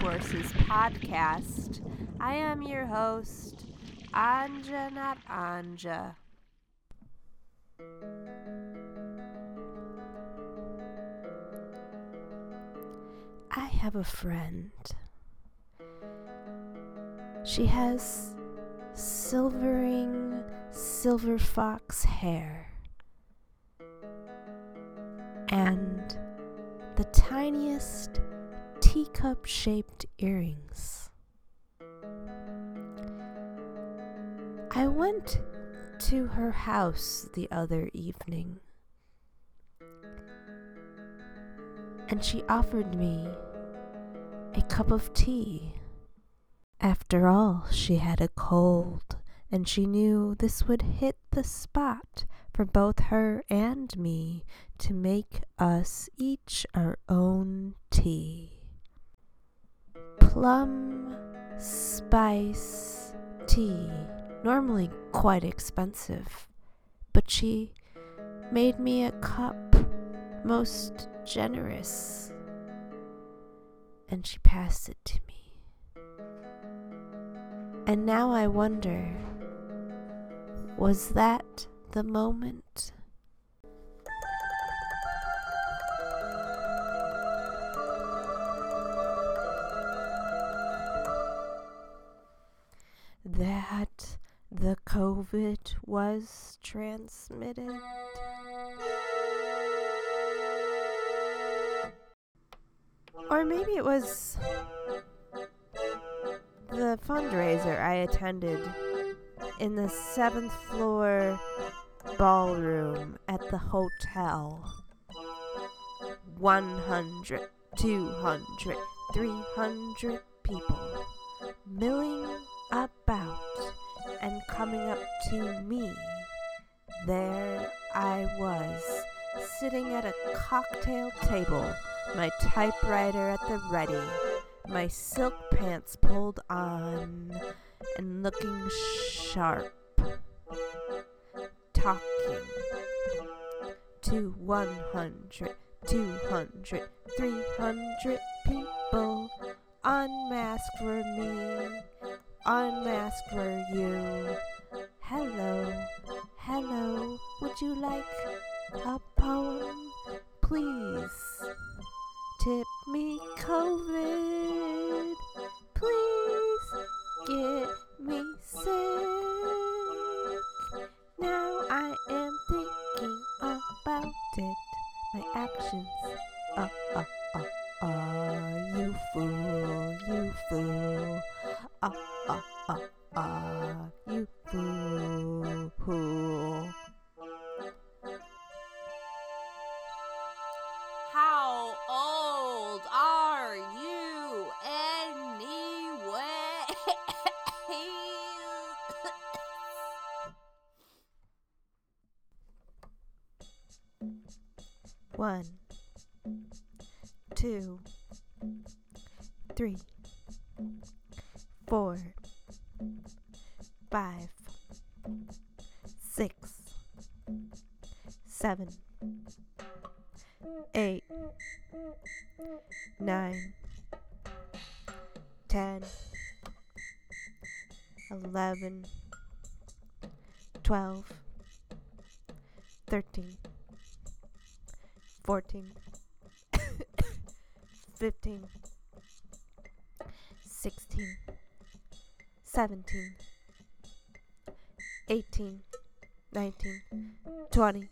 Voices podcast. I am your host, Anja, not Anja. I have a friend. She has silvering silver fox hair and the tiniest teacup shaped earrings. I went to her house the other evening, and she offered me a cup of tea. After all, she had a cold, and she knew this would hit the spot for both her and me to make us each our own tea. Plum spice tea, normally quite expensive, but she made me a cup most generous, and she passed it to me. And now I wonder was that the moment? That the COVID was transmitted? Or maybe it was the fundraiser I attended in the seventh floor ballroom at the hotel. 100, 200, 300 people milling coming up to me. There I was, sitting at a cocktail table, my typewriter at the ready, my silk pants pulled on, and looking sharp. Talking to 100, 200, 300 people. Unmasked were me, unmasked were you. Hello, hello, would you like a poem? Please tip me COVID. Please get five, six, seven, eight, nine, ten, eleven, twelve, thirteen, fourteen, fifteen, sixteen, seventeen, eighteen, nineteen, twenty,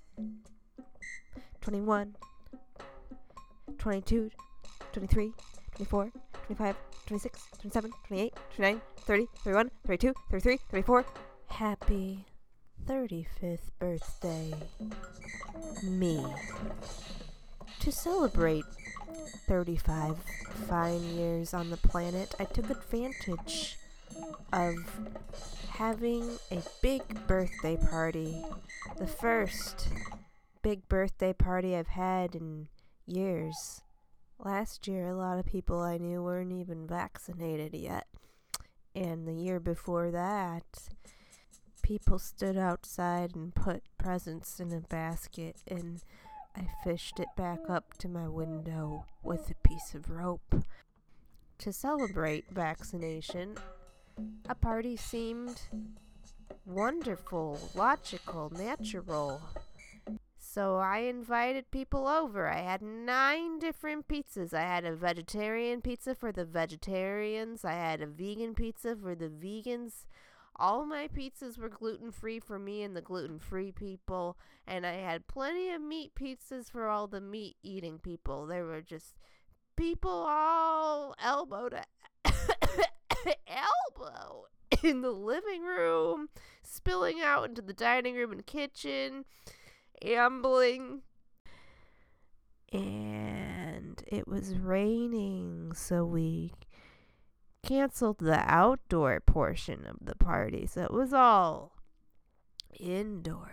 twenty-one. 22, 23, 24, 25, 26, 27, 28, 29, 30, 31, 32, 33, 34. Happy 35th birthday, me. To celebrate 35 fine years on the planet, I took advantage of having a big birthday party. The first big birthday party I've had in years. Last year, a lot of people I knew weren't even vaccinated yet. And the year before that, people stood outside and put presents in a basket, and I fished it back up to my window with a piece of rope. to celebrate vaccination, a party seemed wonderful, logical, natural. So I invited people over. I had nine different pizzas. I had a vegetarian pizza for the vegetarians, I had a vegan pizza for the vegans. All my pizzas were gluten free for me and the gluten free people, and I had plenty of meat pizzas for all the meat eating people. There were just people all elbow to elbow in the living room, spilling out into the dining room and kitchen, ambling. And it was raining, so we canceled the outdoor portion of the party. So it was all indoors.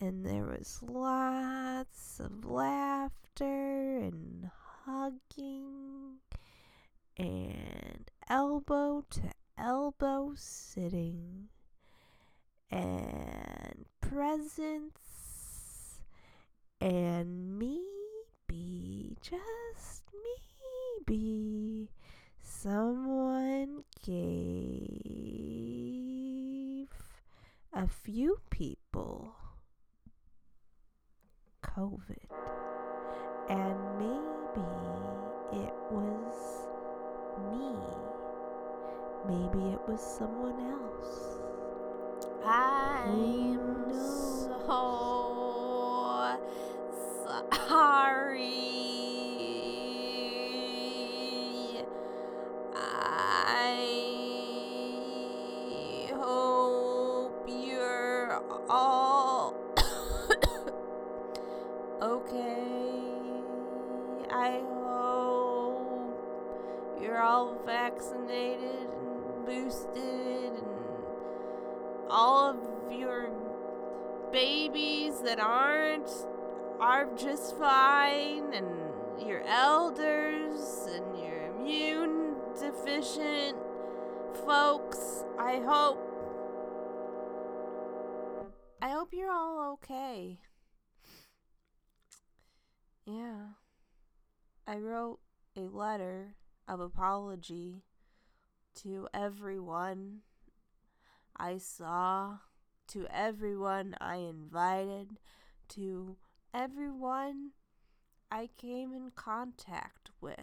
And there was lots of laughter and hugging and elbow to elbow sitting and presents and maybe just maybe someone gave a few people COVID. And Was someone else. I'm so sorry. Are just fine and your elders and your immune deficient folks i hope i hope you're all okay. Yeah. I wrote a letter of apology to everyone I saw, to everyone I invited, to everyone I came in contact with.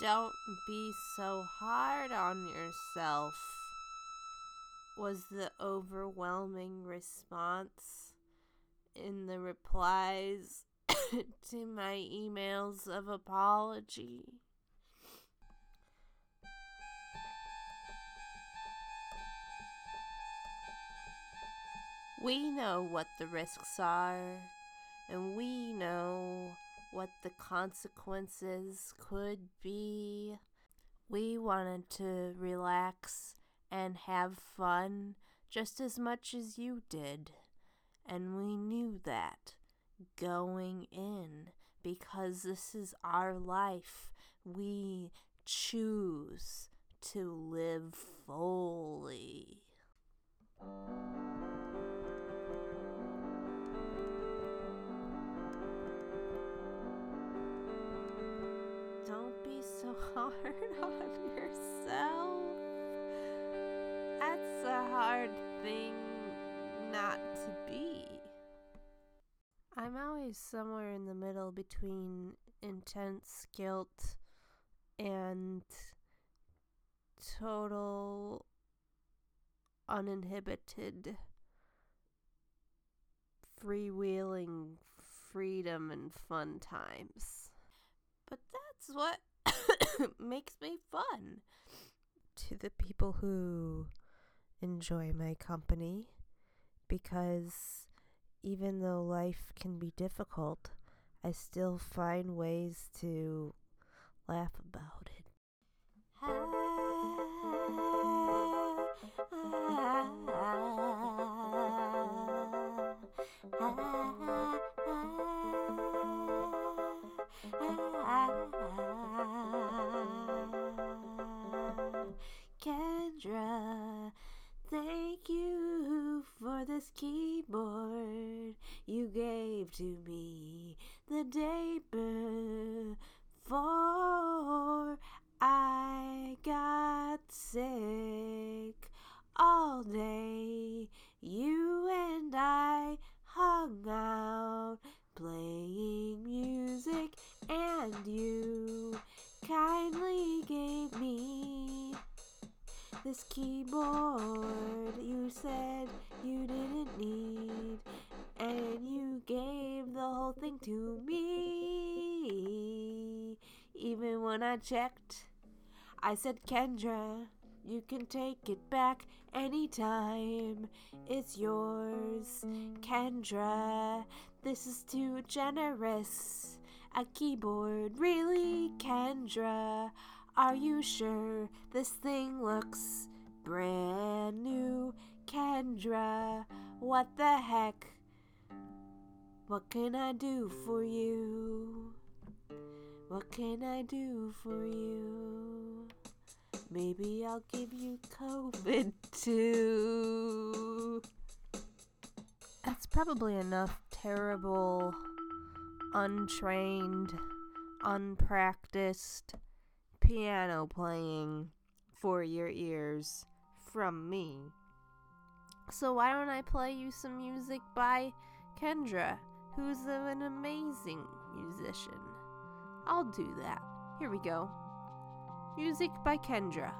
Don't be so hard on yourself, was the overwhelming response in the replies to my emails of apology. We know what the risks are, and we know what the consequences could be. We wanted to relax and have fun just as much as you did, and we knew that going in because this is our life. We choose to live fully. Don't be so hard on yourself. That's a hard thing not to be. I'm always somewhere in the middle between intense guilt and total uninhibited freewheeling freedom and fun times. But that's what makes me fun. To the people who enjoy my company, because even though life can be difficult, I still find ways to laugh about it. Kendra, thank you this keyboard you gave to me the day. I checked, I said, Kendra, you can take it back anytime. It's yours, Kendra. This is too generous. A keyboard, really, Kendra? Are you sure this thing looks brand new, Kendra? What the heck? What can I do for you? What can I do for you? Maybe I'll give you COVID too. That's probably enough terrible, untrained, unpracticed piano playing for your ears from me. So, why don't I play you some music by Kendra, who's an amazing musician? I'll do that. Here we go. Music by Kendra.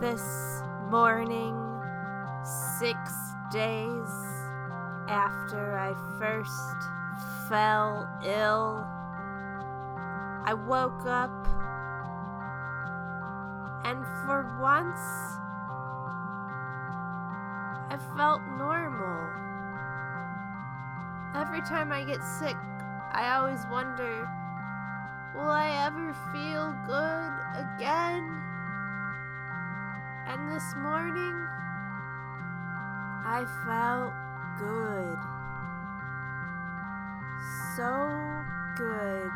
This morning, six days after I first fell ill, I woke up and for once I felt normal. Every time I get sick, I always wonder will I ever feel good again? This morning, I felt good. So good.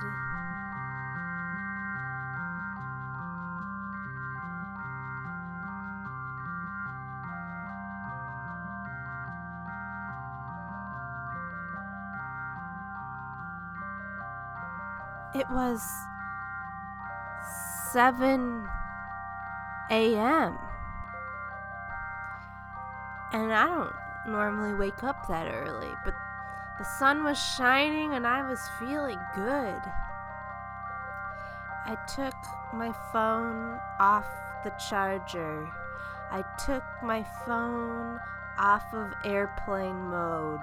It was 7 a.m. And I don't normally wake up that early, but the sun was shining and I was feeling good. I took my phone off the charger. I took my phone off of airplane mode.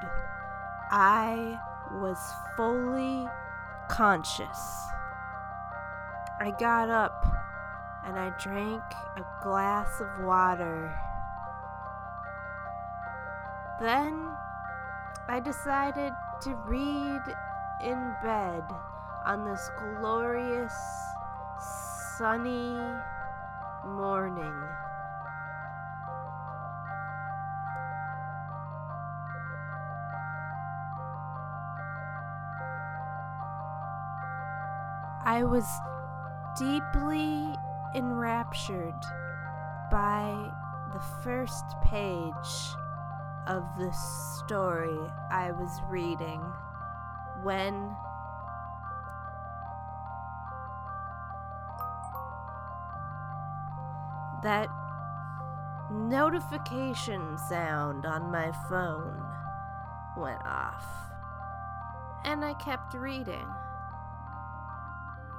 I was fully conscious. I got up and I drank a glass of water. Then I decided to read in bed on this glorious sunny morning. I was deeply enraptured by the first page of the story I was reading when that notification sound on my phone went off. And I kept reading.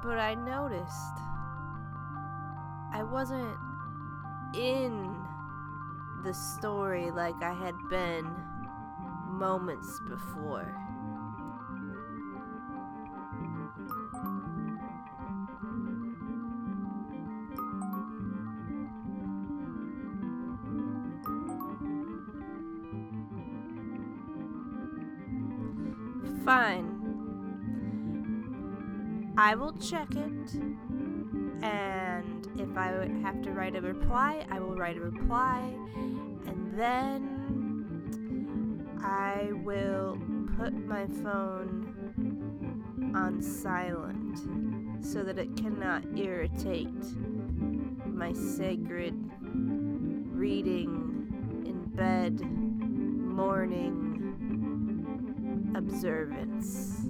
But I noticed I wasn't in the story like I had been moments before. Fine. I will check it. And if I have to write a reply, I will write a reply. And then I will put my phone on silent so that it cannot irritate my sacred reading in bed morning observance.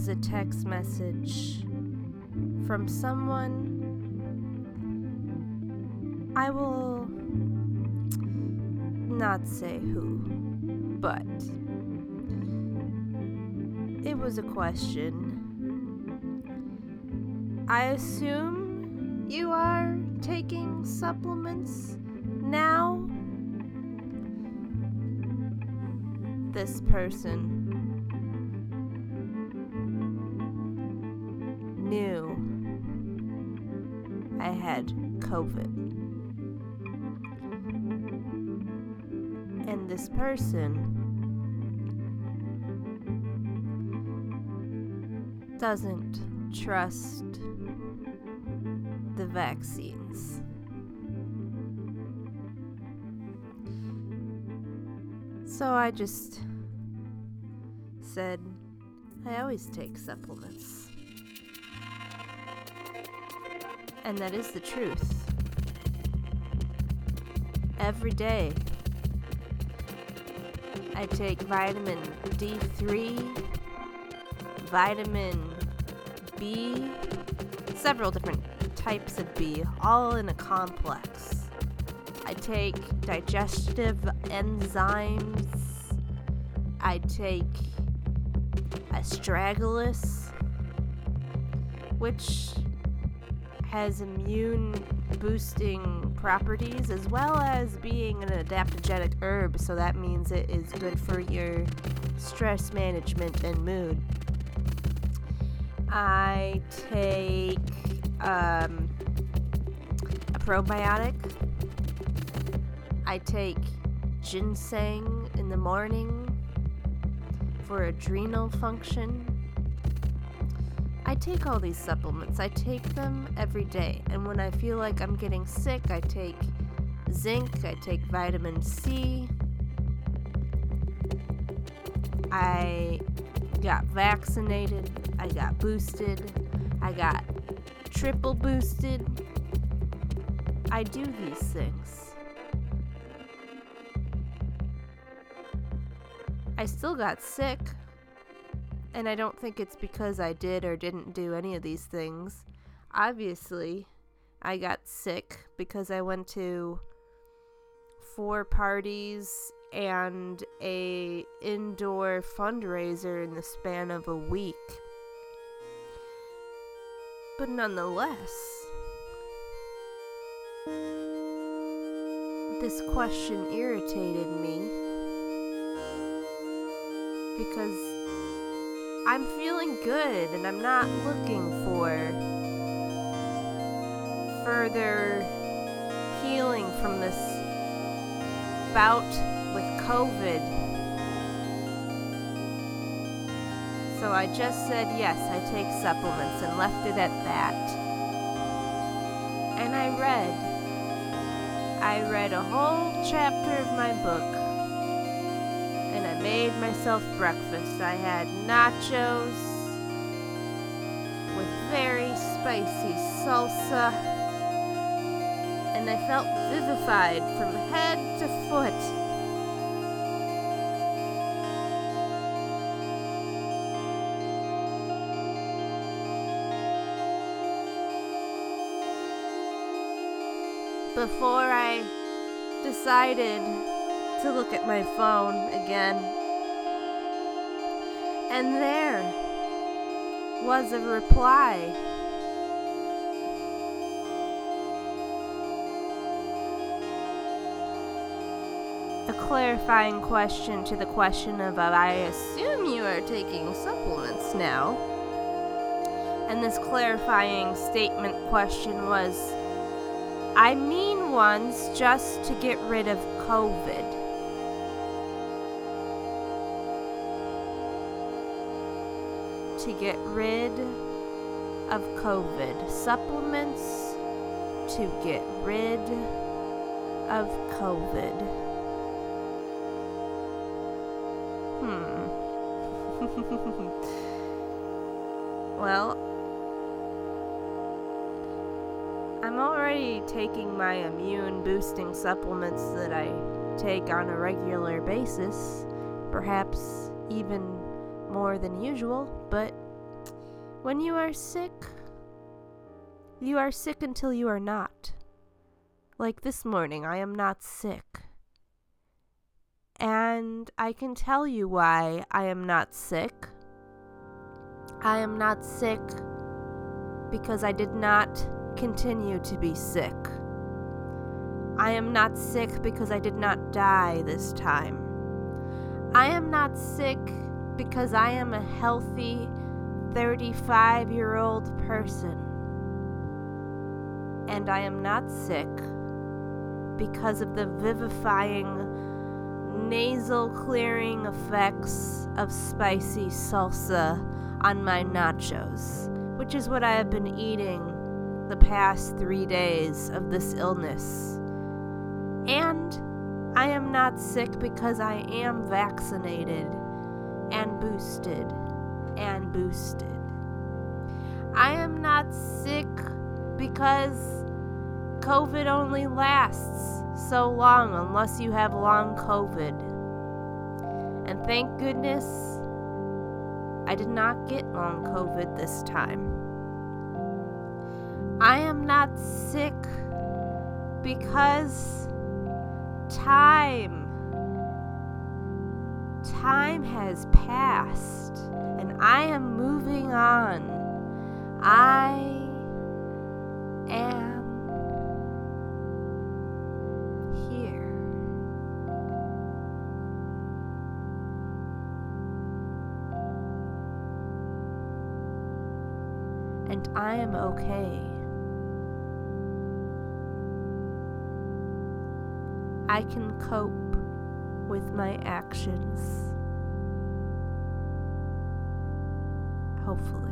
Was a text message from someone. I will not say who, but it was a question. I assume you are taking supplements now? This person knew I had COVID. And this person doesn't trust the vaccines. So I just said, I always take supplements. And that is the truth. Every day, I take vitamin D3, vitamin B, several different types of B, all in a complex. I take digestive enzymes. I take astragalus, which has immune boosting properties as well as being an adaptogenic herb, so that means it is good for your stress management and mood. I take um, a probiotic. I take ginseng in the morning for adrenal function. I take all these supplements. I take them every day. And when I feel like I'm getting sick, I take zinc, I take vitamin C. I got vaccinated, I got boosted, I got triple boosted. I do these things. I still got sick. And I don't think it's because I did or didn't do any of these things. Obviously, I got sick because I went to four parties and a indoor fundraiser in the span of a week. But nonetheless, this question irritated me because I'm feeling good and I'm not looking for further healing from this bout with COVID. So I just said yes, I take supplements and left it at that. And I read. I read a whole chapter of my book. Made myself breakfast. I had nachos with very spicy salsa. And I felt vivified from head to foot. before I decided to look at my phone again. And there was a reply. A clarifying question to the question of I assume you are taking supplements now. And this clarifying statement question was I mean ones just to get rid of COVID. To get rid of COVID. Supplements to get rid of COVID. Hmm. well, I'm already taking my immune boosting supplements that I take on a regular basis, perhaps even more than usual, but when you are sick, you are sick until you are not. Like this morning, I am not sick. And I can tell you why I am not sick. I am not sick because I did not continue to be sick. I am not sick because I did not die this time. I am not sick because I am a healthy 35 year old person. And I am not sick because of the vivifying nasal clearing effects of spicy salsa on my nachos, which is what I have been eating the past three days of this illness. And I am not sick because I am vaccinated and boosted and boosted. I am not sick because COVID only lasts so long unless you have long COVID. And thank goodness I did not get long COVID this time. I am not sick because time time has passed and I am moving on. I am here. And I am okay. I can cope with my actions. Hopefully.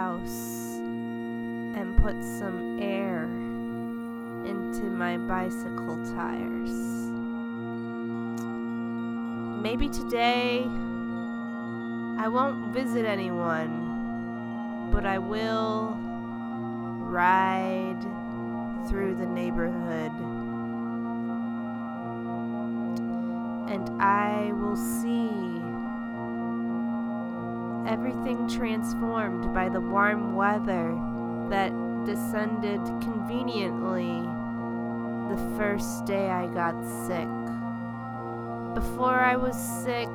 House and put some air into my bicycle tires. Maybe today I won't visit anyone, but I will ride through the neighborhood and I will see everything transformed by the warm weather that descended conveniently the first day I got sick. Before I was sick,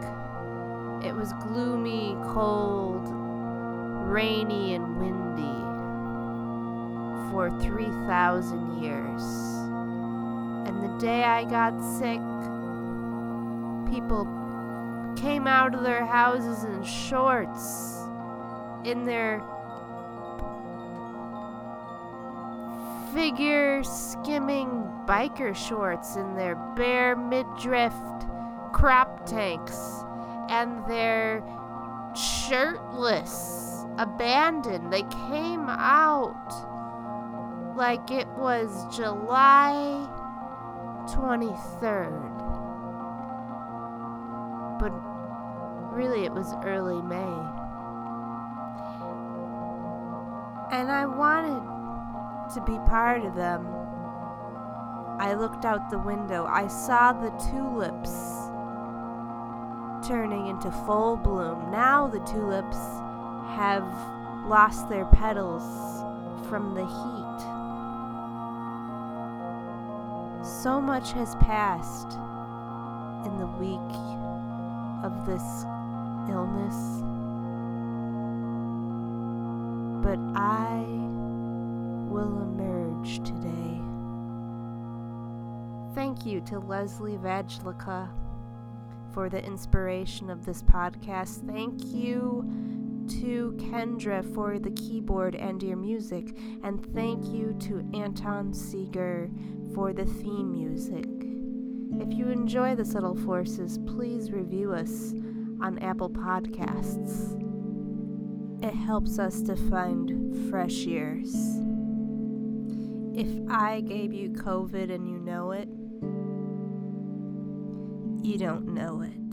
it was gloomy, cold, rainy, and windy for 3,000 years. And the day I got sick, people came out of their houses in shorts, in their figure skimming biker shorts, in their bare midriff crop tanks, and they're shirtless, abandoned. They came out like it was July 23rd. But really, it was early May. And I wanted to be part of them. I looked out the window. I saw the tulips turning into full bloom. Now the tulips have lost their petals from the heat. So much has passed in the week of this illness, but I will emerge today. Thank you to Leslie Vajlika for the inspiration of this podcast. Thank you to Kendra for the keyboard and your music. And thank you to Anton Sieger for the theme music. If you enjoy the Subtle Forces, please review us on Apple Podcasts. It helps us to find fresh ears. If I gave you COVID and you know it, you don't know it.